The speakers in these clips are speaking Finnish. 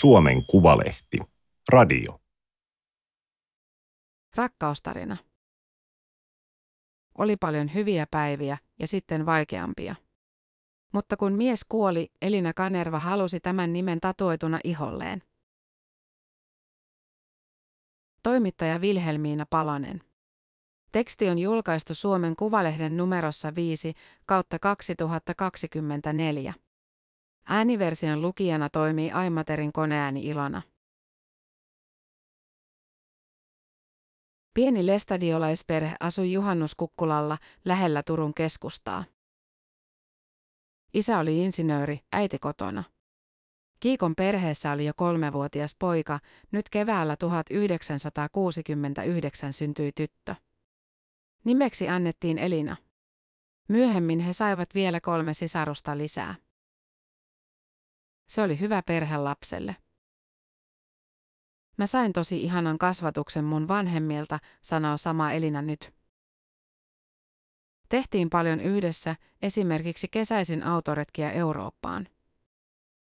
Suomen Kuvalehti. Radio. Rakkaustarina. Oli paljon hyviä päiviä ja sitten vaikeampia. Mutta kun mies kuoli, Elina Kanerva halusi tämän nimen tatuoituna iholleen. Toimittaja Vilhelmiina Palanen. Teksti on julkaistu Suomen Kuvalehden numerossa 5 kautta 2024. Ääniversion lukijana toimii Aimaterin koneääni Ilona. Pieni lestadiolaisperhe asui Juhannuskukkulalla lähellä Turun keskustaa. Isä oli insinööri, äiti kotona. Kiikon perheessä oli jo kolmevuotias poika, nyt keväällä 1969 syntyi tyttö. Nimeksi annettiin Elina. Myöhemmin he saivat vielä kolme sisarusta lisää. Se oli hyvä perhe lapselle. Mä sain tosi ihanan kasvatuksen mun vanhemmilta, sanoo sama Elina nyt. Tehtiin paljon yhdessä, esimerkiksi kesäisin autoretkiä Eurooppaan.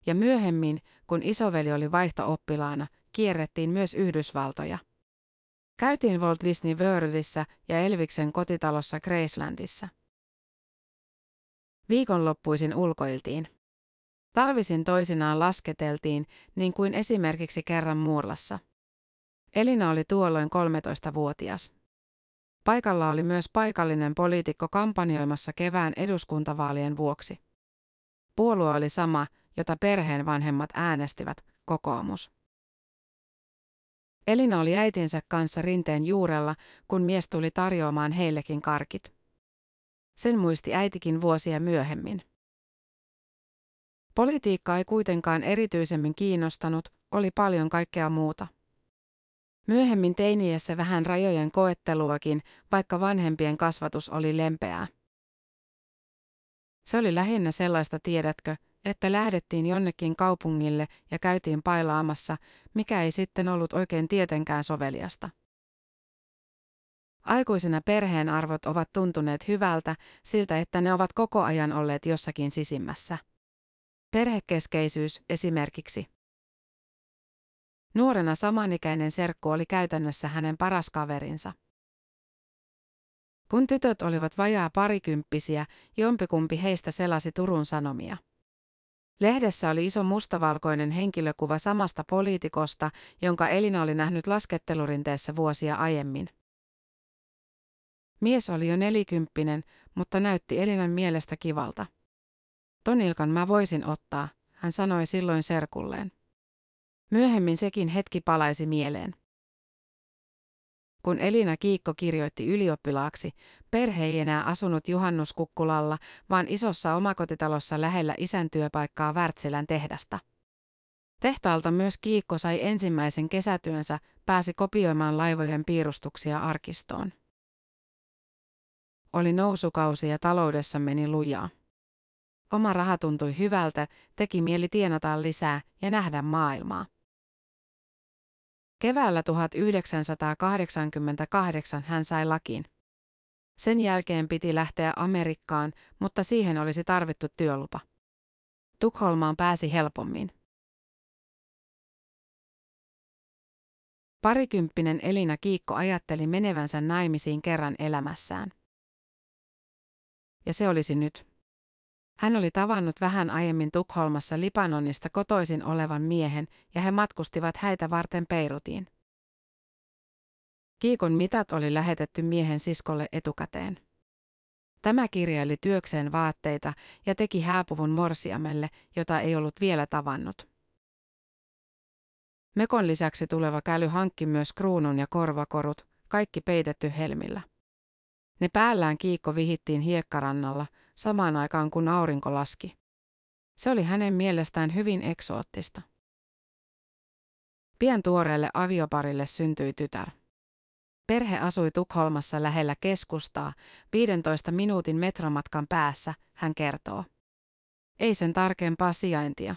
Ja myöhemmin, kun isoveli oli vaihto-oppilaana, kierrettiin myös Yhdysvaltoja. Käytiin Walt Disney Worldissa ja Elviksen kotitalossa Gracelandissa. Viikonloppuisin ulkoiltiin. Talvisin toisinaan lasketeltiin, niin kuin esimerkiksi kerran Muurlassa. Elina oli tuolloin 13-vuotias. Paikalla oli myös paikallinen poliitikko kampanjoimassa kevään eduskuntavaalien vuoksi. Puolue oli sama, jota perheen vanhemmat äänestivät, kokoomus. Elina oli äitinsä kanssa rinteen juurella, kun mies tuli tarjoamaan heillekin karkit. Sen muisti äitikin vuosia myöhemmin. Politiikka ei kuitenkaan erityisemmin kiinnostanut, oli paljon kaikkea muuta. Myöhemmin teiniässä vähän rajojen koetteluakin, vaikka vanhempien kasvatus oli lempeää. Se oli lähinnä sellaista, tiedätkö, että lähdettiin jonnekin kaupungille ja käytiin pailaamassa, mikä ei sitten ollut oikein tietenkään soveliasta. Aikuisena perheen arvot ovat tuntuneet hyvältä, siltä että ne ovat koko ajan olleet jossakin sisimmässä. Perhekeskeisyys esimerkiksi. Nuorena samanikäinen serkku oli käytännössä hänen paras kaverinsa. Kun tytöt olivat vajaa parikymppisiä, jompikumpi heistä selasi Turun Sanomia. Lehdessä oli iso mustavalkoinen henkilökuva samasta poliitikosta, jonka Elina oli nähnyt laskettelurinteessä vuosia aiemmin. Mies oli jo nelikymppinen, mutta näytti Elinan mielestä kivalta. Tonilkan mä voisin ottaa, hän sanoi silloin serkulleen. Myöhemmin sekin hetki palaisi mieleen. Kun Elina Kiikko kirjoitti ylioppilaaksi, perhe ei enää asunut juhannuskukkulalla, vaan isossa omakotitalossa lähellä isän työpaikkaa Wärtsilän tehdasta. Tehtaalta myös Kiikko sai ensimmäisen kesätyönsä, pääsi kopioimaan laivojen piirustuksia arkistoon. Oli nousukausi ja taloudessa meni lujaa. Oma raha tuntui hyvältä, teki mieli tienata lisää ja nähdä maailmaa. Keväällä 1988 hän sai lakin. Sen jälkeen piti lähteä Amerikkaan, mutta siihen olisi tarvittu työlupa. Tukholmaan pääsi helpommin. Parikymppinen Elina Kiikko ajatteli menevänsä naimisiin kerran elämässään. Ja se olisi nyt. Hän oli tavannut vähän aiemmin Tukholmassa Libanonista kotoisin olevan miehen ja he matkustivat häitä varten Peirutiin. Kiikon mitat oli lähetetty miehen siskolle etukäteen. Tämä kirjaili työkseen vaatteita ja teki hääpuvun morsiamelle, jota ei ollut vielä tavannut. Mekon lisäksi tuleva käly hankki myös kruunun ja korvakorut, kaikki peitetty helmillä. Ne päällään kiikko vihittiin hiekkarannalla, samaan aikaan kun aurinko laski. Se oli hänen mielestään hyvin eksoottista. Pian tuoreelle avioparille syntyi tytär. Perhe asui Tukholmassa lähellä keskustaa, 15 minuutin metromatkan päässä, hän kertoo. Ei sen tarkempaa sijaintia.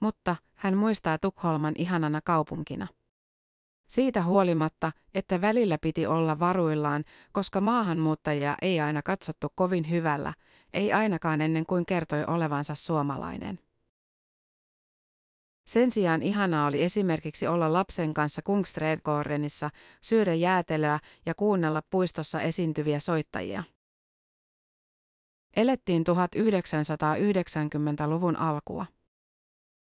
Mutta hän muistaa Tukholman ihanana kaupunkina. Siitä huolimatta, että välillä piti olla varuillaan, koska maahanmuuttajia ei aina katsottu kovin hyvällä, ei ainakaan ennen kuin kertoi olevansa suomalainen. Sen sijaan ihanaa oli esimerkiksi olla lapsen kanssa Kungsträdgårdenissa, syödä jäätelöä ja kuunnella puistossa esiintyviä soittajia. Elettiin 1990-luvun alkua.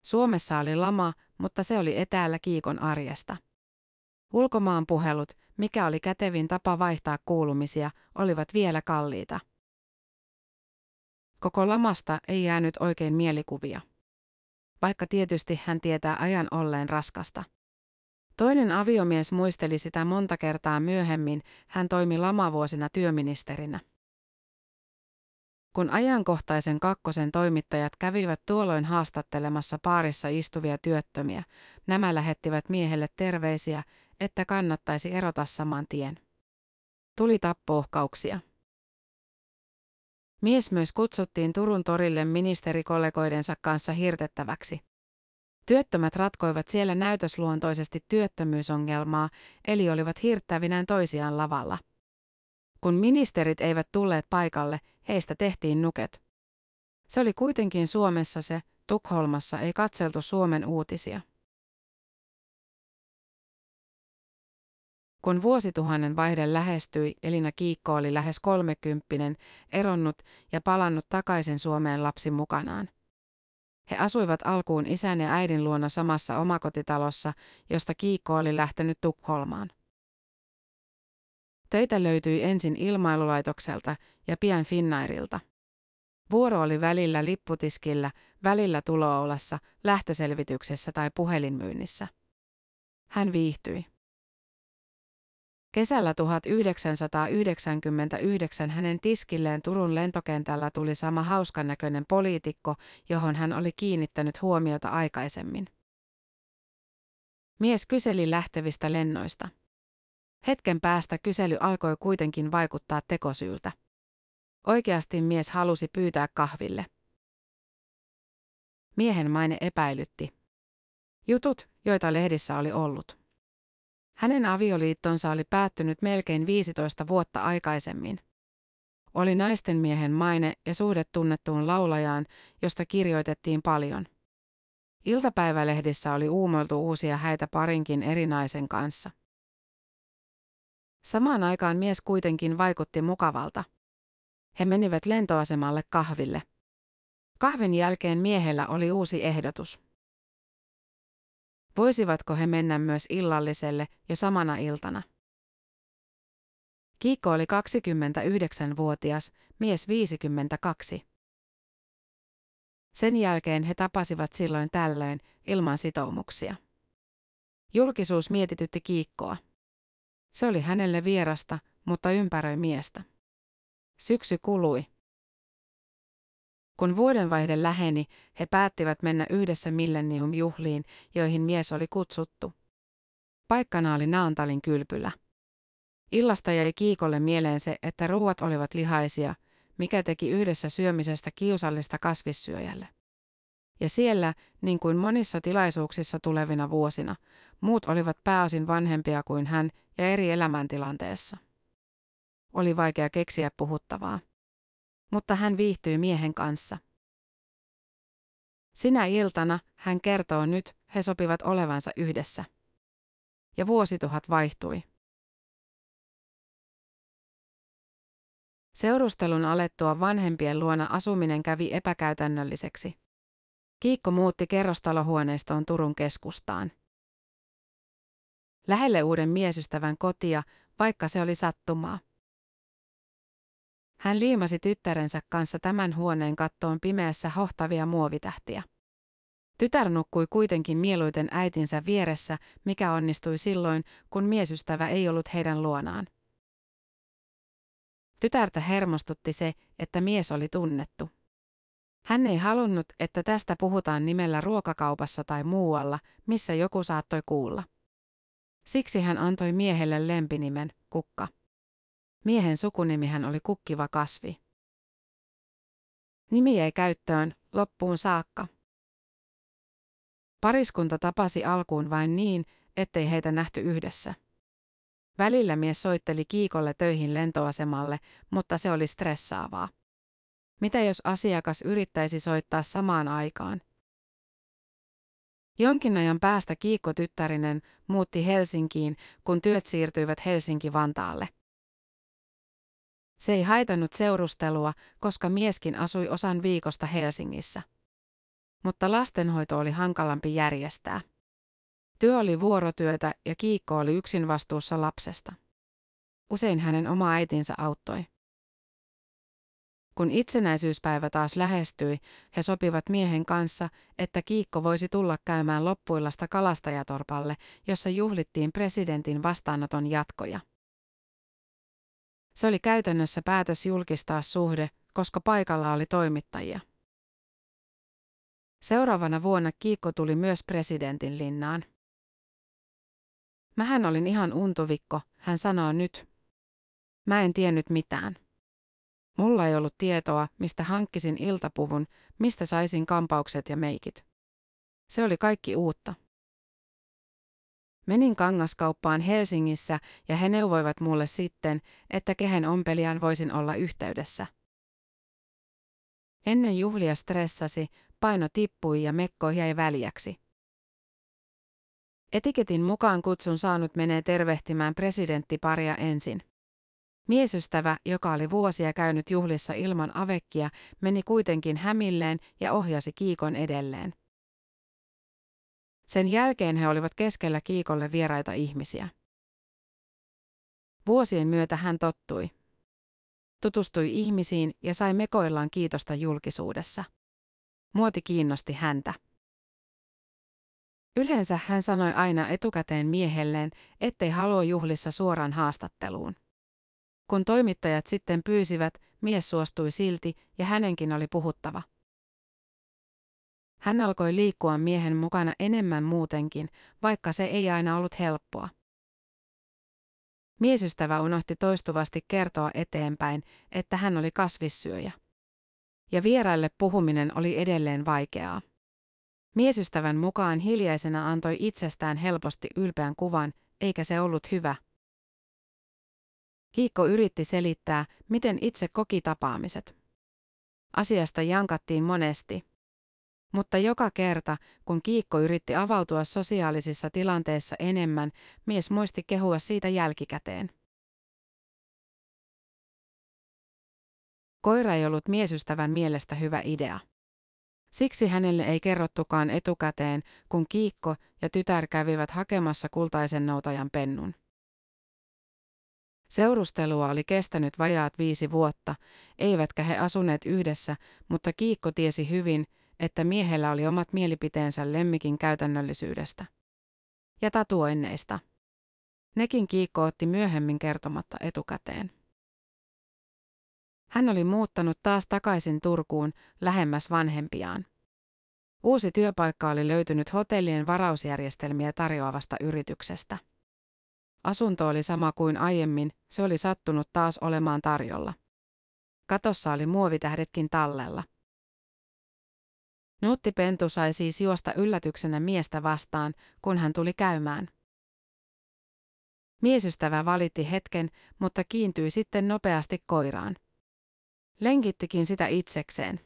Suomessa oli lama, mutta se oli etäällä kiikon arjesta. Ulkomaan puhelut, mikä oli kätevin tapa vaihtaa kuulumisia, olivat vielä kalliita. Koko lamasta ei jäänyt oikein mielikuvia. Vaikka tietysti hän tietää ajan olleen raskasta. Toinen aviomies muisteli sitä monta kertaa myöhemmin, hän toimi lamavuosina työministerinä. Kun ajankohtaisen kakkosen toimittajat kävivät tuolloin haastattelemassa paarissa istuvia työttömiä, nämä lähettivät miehelle terveisiä, että kannattaisi erota saman tien. Tuli tappouhkauksia. Mies myös kutsuttiin Turun torille ministerikollegoidensa kanssa hirtettäväksi. Työttömät ratkoivat siellä näytösluontoisesti työttömyysongelmaa, eli olivat hirttävinään toisiaan lavalla. Kun ministerit eivät tulleet paikalle, heistä tehtiin nuket. Se oli kuitenkin Suomessa se, Tukholmassa ei katseltu Suomen uutisia. Kun vuosituhannen vaihde lähestyi, Elina Kiikko oli lähes kolmekymppinen, eronnut ja palannut takaisin Suomeen lapsi mukanaan. He asuivat alkuun isän ja äidin luona samassa omakotitalossa, josta Kiikko oli lähtenyt Tukholmaan. Töitä löytyi ensin ilmailulaitokselta ja pian Finnairilta. Vuoro oli välillä lipputiskillä, välillä tuloolassa, lähtöselvityksessä tai puhelinmyynnissä. Hän viihtyi. Kesällä 1999 hänen tiskilleen Turun lentokentällä tuli sama hauskan näköinen poliitikko, johon hän oli kiinnittänyt huomiota aikaisemmin. Mies kyseli lähtevistä lennoista. Hetken päästä kysely alkoi kuitenkin vaikuttaa tekosyyltä. Oikeasti mies halusi pyytää kahville. Miehen maine epäilytti. Jutut, joita lehdissä oli ollut. Hänen avioliittonsa oli päättynyt melkein 15 vuotta aikaisemmin. Oli naisten miehen maine ja suhde tunnettuun laulajaan, josta kirjoitettiin paljon. Iltapäivälehdissä oli uumoiltu uusia häitä parinkin eri naisen kanssa. Samaan aikaan mies kuitenkin vaikutti mukavalta. He menivät lentoasemalle kahville. Kahvin jälkeen miehellä oli uusi ehdotus. Voisivatko he mennä myös illalliselle jo samana iltana? Kiikko oli 29-vuotias, mies 52. Sen jälkeen he tapasivat silloin tällöin ilman sitoumuksia. Julkisuus mietitytti Kiikkoa. Se oli hänelle vierasta, mutta ympäröi miestä. Syksy kului. Kun vuodenvaihde läheni, he päättivät mennä yhdessä Millennium-juhliin, joihin mies oli kutsuttu. Paikkana oli Naantalin kylpylä. Illasta jäi Kiikolle mieleen se, että ruuat olivat lihaisia, mikä teki yhdessä syömisestä kiusallista kasvissyöjälle. Ja siellä, niin kuin monissa tilaisuuksissa tulevina vuosina, muut olivat pääosin vanhempia kuin hän ja eri elämäntilanteessa. Oli vaikea keksiä puhuttavaa. Mutta hän viihtyi miehen kanssa. Sinä iltana, hän kertoo nyt, he sopivat olevansa yhdessä. Ja vuosituhat vaihtui. Seurustelun alettua vanhempien luona asuminen kävi epäkäytännölliseksi. Kiikko muutti kerrostalohuoneistoon Turun keskustaan. Lähelle uuden miesystävän kotia, vaikka se oli sattumaa. Hän liimasi tyttärensä kanssa tämän huoneen kattoon pimeässä hohtavia muovitähtiä. Tytär nukkui kuitenkin mieluiten äitinsä vieressä, mikä onnistui silloin, kun miesystävä ei ollut heidän luonaan. Tytärtä hermostutti se, että mies oli tunnettu. Hän ei halunnut, että tästä puhutaan nimellä ruokakaupassa tai muualla, missä joku saattoi kuulla. Siksi hän antoi miehelle lempinimen, Kukka. Miehen sukunimihän oli kukkiva kasvi. Nimi jäi käyttöön loppuun saakka. Pariskunta tapasi alkuun vain niin, ettei heitä nähty yhdessä. Välillä mies soitteli Kiikolle töihin lentoasemalle, mutta se oli stressaavaa. Mitä jos asiakas yrittäisi soittaa samaan aikaan? Jonkin ajan päästä Kiikko tyttärinen muutti Helsinkiin, kun työt siirtyivät Helsinki-Vantaalle. Se ei haitannut seurustelua, koska mieskin asui osan viikosta Helsingissä. Mutta lastenhoito oli hankalampi järjestää. Työ oli vuorotyötä ja Kiikko oli yksin vastuussa lapsesta. Usein hänen oma äitinsä auttoi. Kun itsenäisyyspäivä taas lähestyi, he sopivat miehen kanssa, että Kiikko voisi tulla käymään loppuillasta kalastajatorpalle, jossa juhlittiin presidentin vastaanoton jatkoja. Se oli käytännössä päätös julkistaa suhde, koska paikalla oli toimittajia. Seuraavana vuonna Kiikko tuli myös presidentin linnaan. Mähän olin ihan untuvikko, hän sanoo nyt. Mä en tiennyt mitään. Mulla ei ollut tietoa, mistä hankkisin iltapuvun, mistä saisin kampaukset ja meikit. Se oli kaikki uutta. Menin kangaskauppaan Helsingissä ja he neuvoivat mulle sitten, että kehen ompelijan voisin olla yhteydessä. Ennen juhlia stressasi, paino tippui ja mekko jäi väljäksi. Etiketin mukaan kutsun saanut menee tervehtimään presidenttiparia ensin. Miesystävä, joka oli vuosia käynyt juhlissa ilman avekkia, meni kuitenkin hämilleen ja ohjasi Kiikon edelleen. Sen jälkeen he olivat keskellä Kiikolle vieraita ihmisiä. Vuosien myötä hän tottui. Tutustui ihmisiin ja sai mekoillaan kiitosta julkisuudessa. Muoti kiinnosti häntä. Yleensä hän sanoi aina etukäteen miehelleen, ettei halua juhlissa suoraan haastatteluun. Kun toimittajat sitten pyysivät, mies suostui silti ja hänenkin oli puhuttava. Hän alkoi liikkua miehen mukana enemmän muutenkin, vaikka se ei aina ollut helppoa. Miesystävä unohti toistuvasti kertoa eteenpäin, että hän oli kasvissyöjä. Ja vieraille puhuminen oli edelleen vaikeaa. Miesystävän mukaan hiljaisena antoi itsestään helposti ylpeän kuvan, eikä se ollut hyvä. Kiikko yritti selittää, miten itse koki tapaamiset. Asiasta jankattiin monesti. Mutta joka kerta, kun Kiikko yritti avautua sosiaalisissa tilanteissa enemmän, mies muisti kehua siitä jälkikäteen. Koira ei ollut miesystävän mielestä hyvä idea. Siksi hänelle ei kerrottukaan etukäteen, kun Kiikko ja tytär kävivät hakemassa kultaisen noutajan pennun. Seurustelua oli kestänyt vajaat viisi vuotta, eivätkä he asuneet yhdessä, mutta Kiikko tiesi hyvin, että miehellä oli omat mielipiteensä lemmikin käytännöllisyydestä. Ja tatuoinneista. Nekin Kiikko otti myöhemmin kertomatta etukäteen. Hän oli muuttanut taas takaisin Turkuun, lähemmäs vanhempiaan. Uusi työpaikka oli löytynyt hotellien varausjärjestelmiä tarjoavasta yrityksestä. Asunto oli sama kuin aiemmin, se oli sattunut taas olemaan tarjolla. Katossa oli muovitähdetkin tallella. Nutti Pentu sai siis juosta yllätyksenä miestä vastaan, kun hän tuli käymään. Miesystävä valitti hetken, mutta kiintyi sitten nopeasti koiraan. Lenkittikin sitä itsekseen.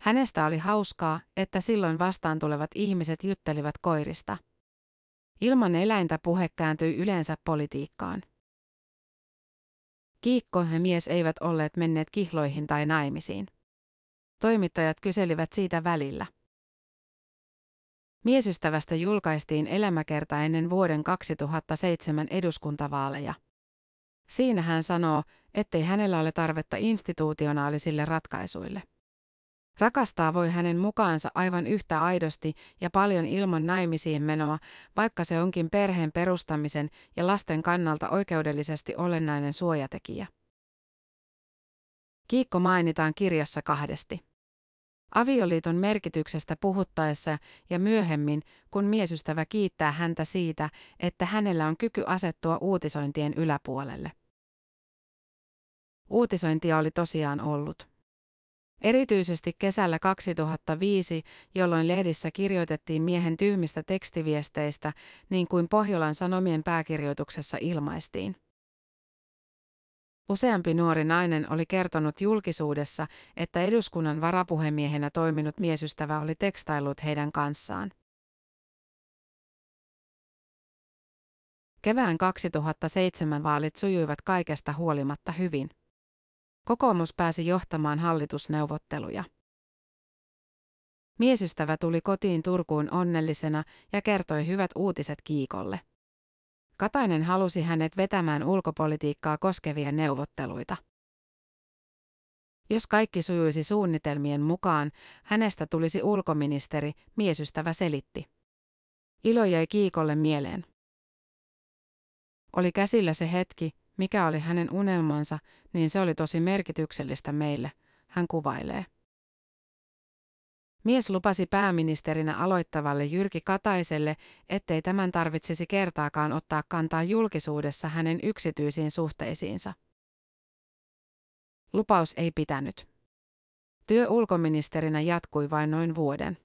Hänestä oli hauskaa, että silloin vastaan tulevat ihmiset juttelivat koirista. Ilman eläintä puhe kääntyi yleensä politiikkaan. Kiikko ja mies eivät olleet menneet kihloihin tai naimisiin. Toimittajat kyselivät siitä välillä. Miesystävästä julkaistiin elämäkerta ennen vuoden 2007 eduskuntavaaleja. Siinä hän sanoo, ettei hänellä ole tarvetta institutionaalisille ratkaisuille. Rakastaa voi hänen mukaansa aivan yhtä aidosti ja paljon ilman naimisiin menoa, vaikka se onkin perheen perustamisen ja lasten kannalta oikeudellisesti olennainen suojatekijä. Kiikko mainitaan kirjassa kahdesti. Avioliiton merkityksestä puhuttaessa ja myöhemmin, kun miesystävä kiittää häntä siitä, että hänellä on kyky asettua uutisointien yläpuolelle. Uutisointia oli tosiaan ollut. Erityisesti kesällä 2005, jolloin lehdissä kirjoitettiin miehen tyhmistä tekstiviesteistä, niin kuin Pohjolan Sanomien pääkirjoituksessa ilmaistiin. Useampi nuori nainen oli kertonut julkisuudessa, että eduskunnan varapuhemiehenä toiminut miesystävä oli tekstaillut heidän kanssaan. Kevään 2007 vaalit sujuivat kaikesta huolimatta hyvin. Kokoomus pääsi johtamaan hallitusneuvotteluja. Miesystävä tuli kotiin Turkuun onnellisena ja kertoi hyvät uutiset Kiikolle. Katainen halusi hänet vetämään ulkopolitiikkaa koskevia neuvotteluita. Jos kaikki sujuisi suunnitelmien mukaan, hänestä tulisi ulkoministeri, miesystävä selitti. Ilo jäi Kiikolle mieleen. Oli käsillä se hetki, mikä oli hänen unelmansa, niin se oli tosi merkityksellistä meille, hän kuvailee. Mies lupasi pääministerinä aloittavalle Jyrki Kataiselle, ettei tämän tarvitsisi kertaakaan ottaa kantaa julkisuudessa hänen yksityisiin suhteisiinsa. Lupaus ei pitänyt. Työ ulkoministerinä jatkui vain noin vuoden.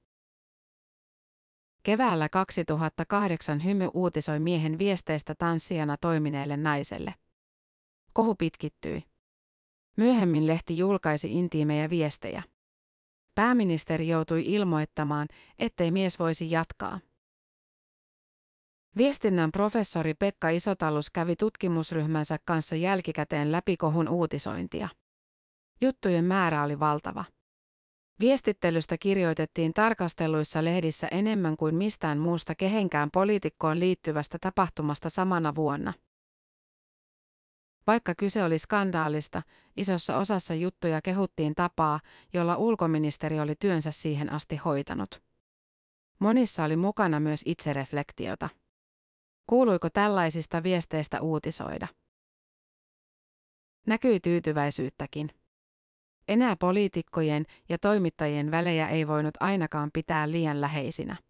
Keväällä 2008 Hymy uutisoi miehen viesteistä tanssijana toimineelle naiselle. Kohu pitkittyi. Myöhemmin lehti julkaisi intiimejä viestejä. Pääministeri joutui ilmoittamaan, ettei mies voisi jatkaa. Viestinnän professori Pekka Isotallus kävi tutkimusryhmänsä kanssa jälkikäteen läpi kohun uutisointia. Juttujen määrä oli valtava. Viestittelystä kirjoitettiin tarkasteluissa lehdissä enemmän kuin mistään muusta kehenkään poliitikkoon liittyvästä tapahtumasta samana vuonna. Vaikka kyse oli skandaalista, isossa osassa juttuja kehuttiin tapaa, jolla ulkoministeri oli työnsä siihen asti hoitanut. Monissa oli mukana myös itsereflektiota. Kuuluiko tällaisista viesteistä uutisoida? Näkyi tyytyväisyyttäkin. Enää poliitikkojen ja toimittajien välejä ei voinut ainakaan pitää liian läheisinä.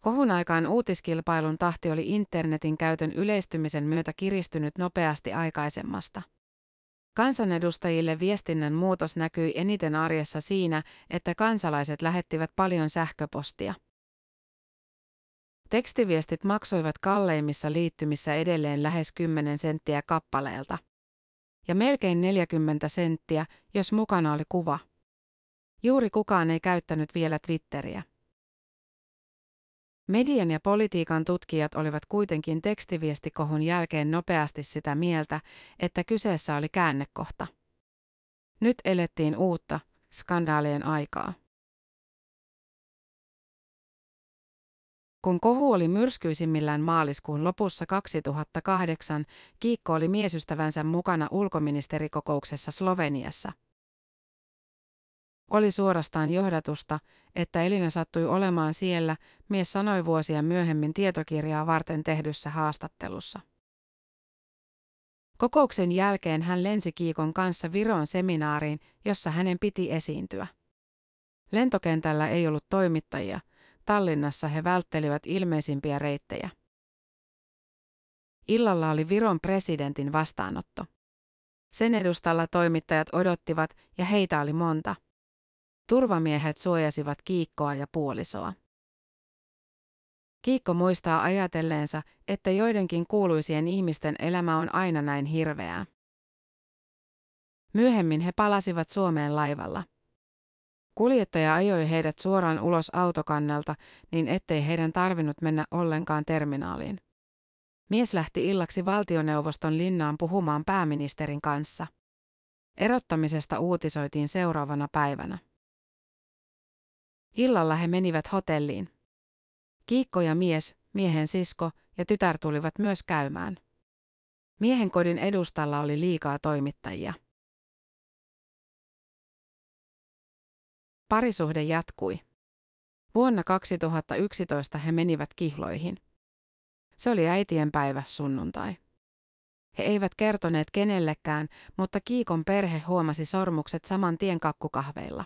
Kohun aikaan uutiskilpailun tahti oli internetin käytön yleistymisen myötä kiristynyt nopeasti aikaisemmasta. Kansanedustajille viestinnän muutos näkyi eniten arjessa siinä, että kansalaiset lähettivät paljon sähköpostia. Tekstiviestit maksoivat kalleimmissa liittymissä edelleen lähes 10 senttiä kappaleelta ja melkein 40 senttiä, jos mukana oli kuva. Juuri kukaan ei käyttänyt vielä Twitteriä. Median ja politiikan tutkijat olivat kuitenkin tekstiviestikohun jälkeen nopeasti sitä mieltä, että kyseessä oli käännekohta. Nyt elettiin uutta, skandaalien aikaa. Kun kohu oli myrskyisimmillään maaliskuun lopussa 2008, Kiikko oli miesystävänsä mukana ulkoministerikokouksessa Sloveniassa. Oli suorastaan johdatusta, että Elina sattui olemaan siellä, mies sanoi vuosia myöhemmin tietokirjaa varten tehdyssä haastattelussa. Kokouksen jälkeen hän lensi Kiikon kanssa Viroon seminaariin, jossa hänen piti esiintyä. Lentokentällä ei ollut toimittajia, Tallinnassa he välttelivät ilmeisimpiä reittejä. Illalla oli Viron presidentin vastaanotto. Sen edustalla toimittajat odottivat ja heitä oli monta. Turvamiehet suojasivat Kiikkoa ja puolisoa. Kiikko muistaa ajatelleensa, että joidenkin kuuluisien ihmisten elämä on aina näin hirveää. Myöhemmin he palasivat Suomeen laivalla. Kuljettaja ajoi heidät suoraan ulos autokannelta, niin ettei heidän tarvinnut mennä ollenkaan terminaaliin. Mies lähti illaksi valtioneuvoston linnaan puhumaan pääministerin kanssa. Erottamisesta uutisoitiin seuraavana päivänä. Illalla he menivät hotelliin. Kiikko ja mies, miehen sisko ja tytär tulivat myös käymään. Miehen kodin edustalla oli liikaa toimittajia. Parisuhde jatkui. Vuonna 2011 he menivät kihloihin. Se oli äitien päivä sunnuntai. He eivät kertoneet kenellekään, mutta Kiikon perhe huomasi sormukset saman tien kakkukahveilla.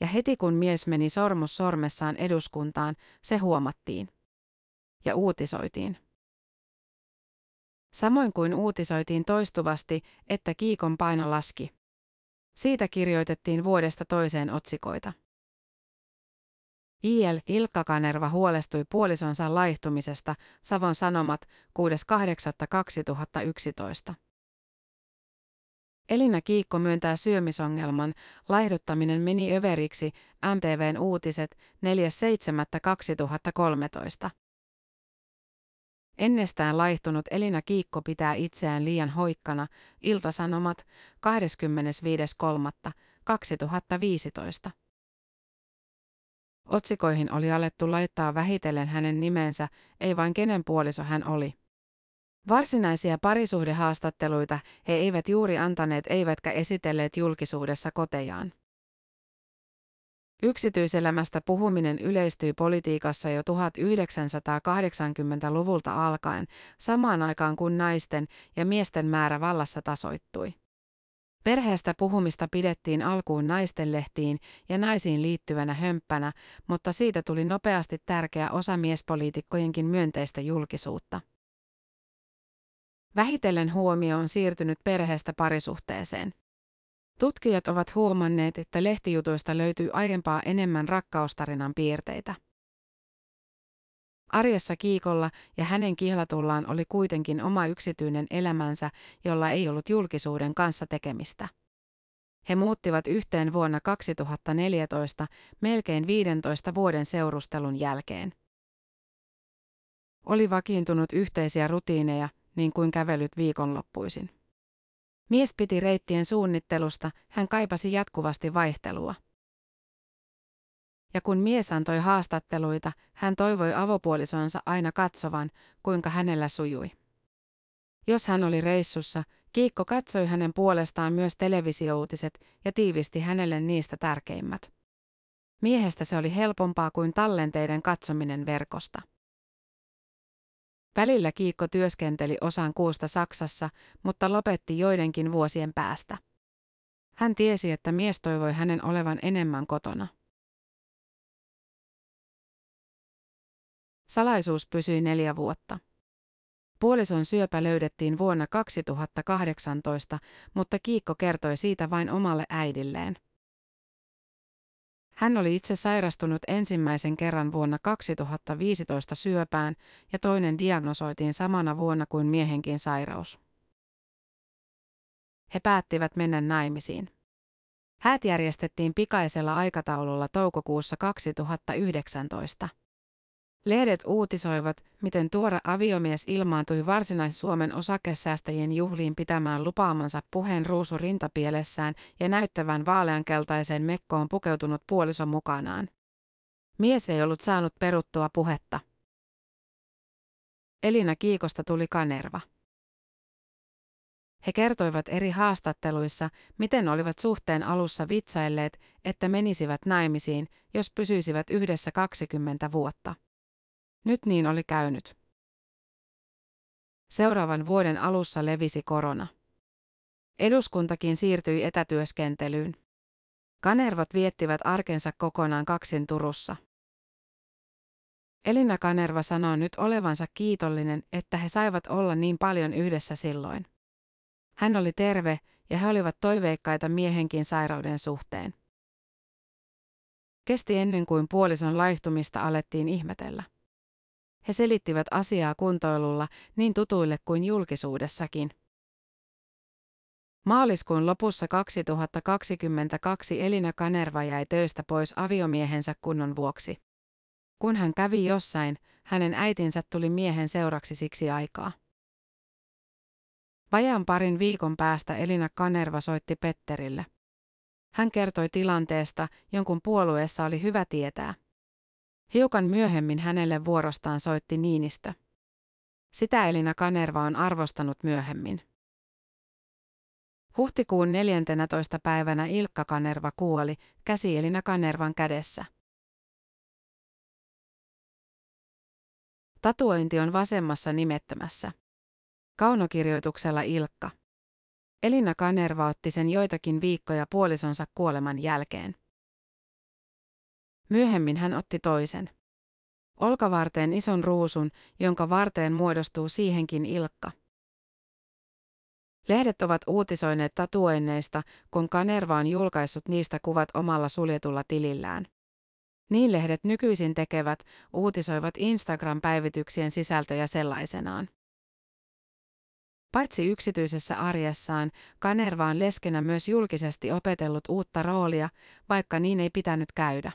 Ja heti kun mies meni sormus sormessaan eduskuntaan, se huomattiin. Ja uutisoitiin. Samoin kuin uutisoitiin toistuvasti, että Kiikon paino laski. Siitä kirjoitettiin vuodesta toiseen otsikoita. I.L. Ilkka Kanerva huolestui puolisonsa laihtumisesta, Savon Sanomat, 6.8.2011. Elina Kiikko myöntää syömisongelman, laihduttaminen meni överiksi, MTVn uutiset, 4.7.2013. Ennestään laihtunut Elina Kiikko pitää itseään liian hoikkana, Iltasanomat 25.3.2015. Otsikoihin oli alettu laittaa vähitellen hänen nimensä, ei vain kenen puoliso hän oli. Varsinaisia parisuhdehaastatteluita he eivät juuri antaneet eivätkä esitelleet julkisuudessa kotejaan. Yksityiselämästä puhuminen yleistyi politiikassa jo 1980-luvulta alkaen, samaan aikaan kun naisten ja miesten määrä vallassa tasoittui. Perheestä puhumista pidettiin alkuun naistenlehtiin ja naisiin liittyvänä hömppänä, mutta siitä tuli nopeasti tärkeä osa miespoliitikkojenkin myönteistä julkisuutta. Vähitellen huomio on siirtynyt perheestä parisuhteeseen. Tutkijat ovat huomanneet, että lehtijutuista löytyy aiempaa enemmän rakkaustarinan piirteitä. Arjessa Kiikolla ja hänen kihlatullaan oli kuitenkin oma yksityinen elämänsä, jolla ei ollut julkisuuden kanssa tekemistä. He muuttivat yhteen vuonna 2014, melkein 15 vuoden seurustelun jälkeen. Oli vakiintunut yhteisiä rutiineja, niin kuin kävelyt viikonloppuisin. Mies piti reittien suunnittelusta, hän kaipasi jatkuvasti vaihtelua. Ja kun mies antoi haastatteluita, hän toivoi avopuolisonsa aina katsovan, kuinka hänellä sujui. Jos hän oli reissussa, Kiikko katsoi hänen puolestaan myös televisiouutiset ja tiivisti hänelle niistä tärkeimmät. Miehestä se oli helpompaa kuin tallenteiden katsominen verkosta. Välillä Kiikko työskenteli osan kuusta Saksassa, mutta lopetti joidenkin vuosien päästä. Hän tiesi, että mies toivoi hänen olevan enemmän kotona. Salaisuus pysyi neljä vuotta. Puolison syöpä löydettiin vuonna 2018, mutta Kiikko kertoi siitä vain omalle äidilleen. Hän oli itse sairastunut ensimmäisen kerran vuonna 2015 syöpään ja toinen diagnosoitiin samana vuonna kuin miehenkin sairaus. He päättivät mennä naimisiin. Häät järjestettiin pikaisella aikataululla toukokuussa 2019. Lehdet uutisoivat, miten tuore aviomies ilmaantui varsinais-Suomen osakesäästäjien juhliin pitämään lupaamansa puheen ruusu rintapielessään ja näyttävän vaaleankeltaiseen mekkoon pukeutunut puoliso mukanaan. Mies ei ollut saanut peruttua puhetta. Elina Kiikosta tuli kanerva. He kertoivat eri haastatteluissa, miten olivat suhteen alussa vitsailleet, että menisivät naimisiin, jos pysyisivät yhdessä 20 vuotta. Nyt niin oli käynyt. Seuraavan vuoden alussa levisi korona. Eduskuntakin siirtyi etätyöskentelyyn. Kanervat viettivät arkensa kokonaan kaksin Turussa. Elina Kanerva sanoo nyt olevansa kiitollinen, että he saivat olla niin paljon yhdessä silloin. Hän oli terve ja he olivat toiveikkaita miehenkin sairauden suhteen. Kesti ennen kuin puolison laihtumista alettiin ihmetellä. He selittivät asiaa kuntoilulla niin tutuille kuin julkisuudessakin. Maaliskuun lopussa 2022 Elina Kanerva jäi töistä pois aviomiehensä kunnon vuoksi. Kun hän kävi jossain, hänen äitinsä tuli miehen seuraksi siksi aikaa. Vajaan parin viikon päästä Elina Kanerva soitti Petterille. Hän kertoi tilanteesta, jonkun puolueessa oli hyvä tietää. Hiukan myöhemmin hänelle vuorostaan soitti Niinistö. Sitä Elina Kanerva on arvostanut myöhemmin. Huhtikuun 14. päivänä Ilkka Kanerva kuoli, käsi Elina Kanervan kädessä. Tatuointi on vasemmassa nimettömässä. Kaunokirjoituksella Ilkka. Elina Kanerva otti sen joitakin viikkoja puolisonsa kuoleman jälkeen. Myöhemmin hän otti toisen. Olkavarteen ison ruusun, jonka varteen muodostuu siihenkin ilkka. Lehdet ovat uutisoineet tatuoinneista, kun Kanerva on julkaissut niistä kuvat omalla suljetulla tilillään. Niin lehdet nykyisin tekevät, uutisoivat Instagram-päivityksien sisältöjä sellaisenaan. Paitsi yksityisessä arjessaan, Kanerva on leskenä myös julkisesti opetellut uutta roolia, vaikka niin ei pitänyt käydä.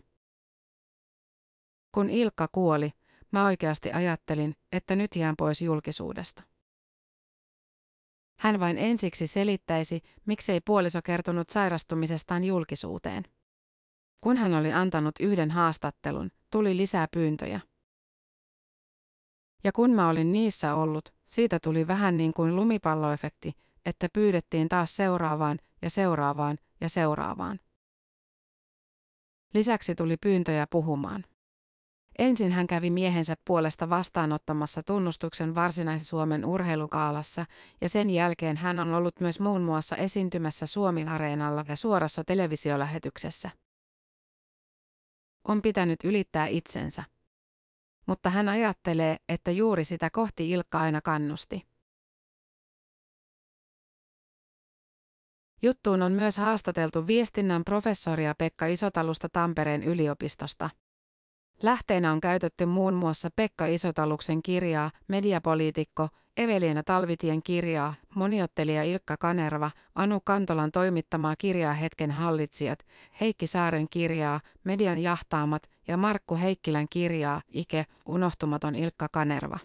Kun Ilkka kuoli, mä oikeasti ajattelin, että nyt jään pois julkisuudesta. Hän vain ensiksi selittäisi, miksei puoliso kertonut sairastumisestaan julkisuuteen. Kun hän oli antanut yhden haastattelun, tuli lisää pyyntöjä. Ja kun mä olin niissä ollut, siitä tuli vähän niin kuin lumipalloefekti, että pyydettiin taas seuraavaan ja seuraavaan ja seuraavaan. Lisäksi tuli pyyntöjä puhumaan. Ensin hän kävi miehensä puolesta vastaanottamassa tunnustuksen Varsinais-Suomen urheilukaalassa ja sen jälkeen hän on ollut myös muun muassa esiintymässä Suomi-areenalla ja suorassa televisiolähetyksessä. On pitänyt ylittää itsensä. Mutta hän ajattelee, että juuri sitä kohti Ilkka aina kannusti. Juttuun on myös haastateltu viestinnän professoria Pekka Isotalusta Tampereen yliopistosta. Lähteenä on käytetty muun muassa Pekka Isotaluksen kirjaa, mediapoliitikko, Eveliina Talvitien kirjaa, moniottelija Ilkka Kanerva, Anu Kantolan toimittamaa kirjaa Hetken hallitsijat, Heikki Saaren kirjaa, Median jahtaamat ja Markku Heikkilän kirjaa, Ike, unohtumaton Ilkka Kanerva.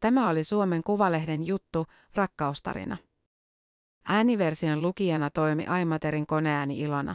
Tämä oli Suomen Kuvalehden juttu, rakkaustarina. Ääniversion lukijana toimi Aimaterin koneääni Ilona.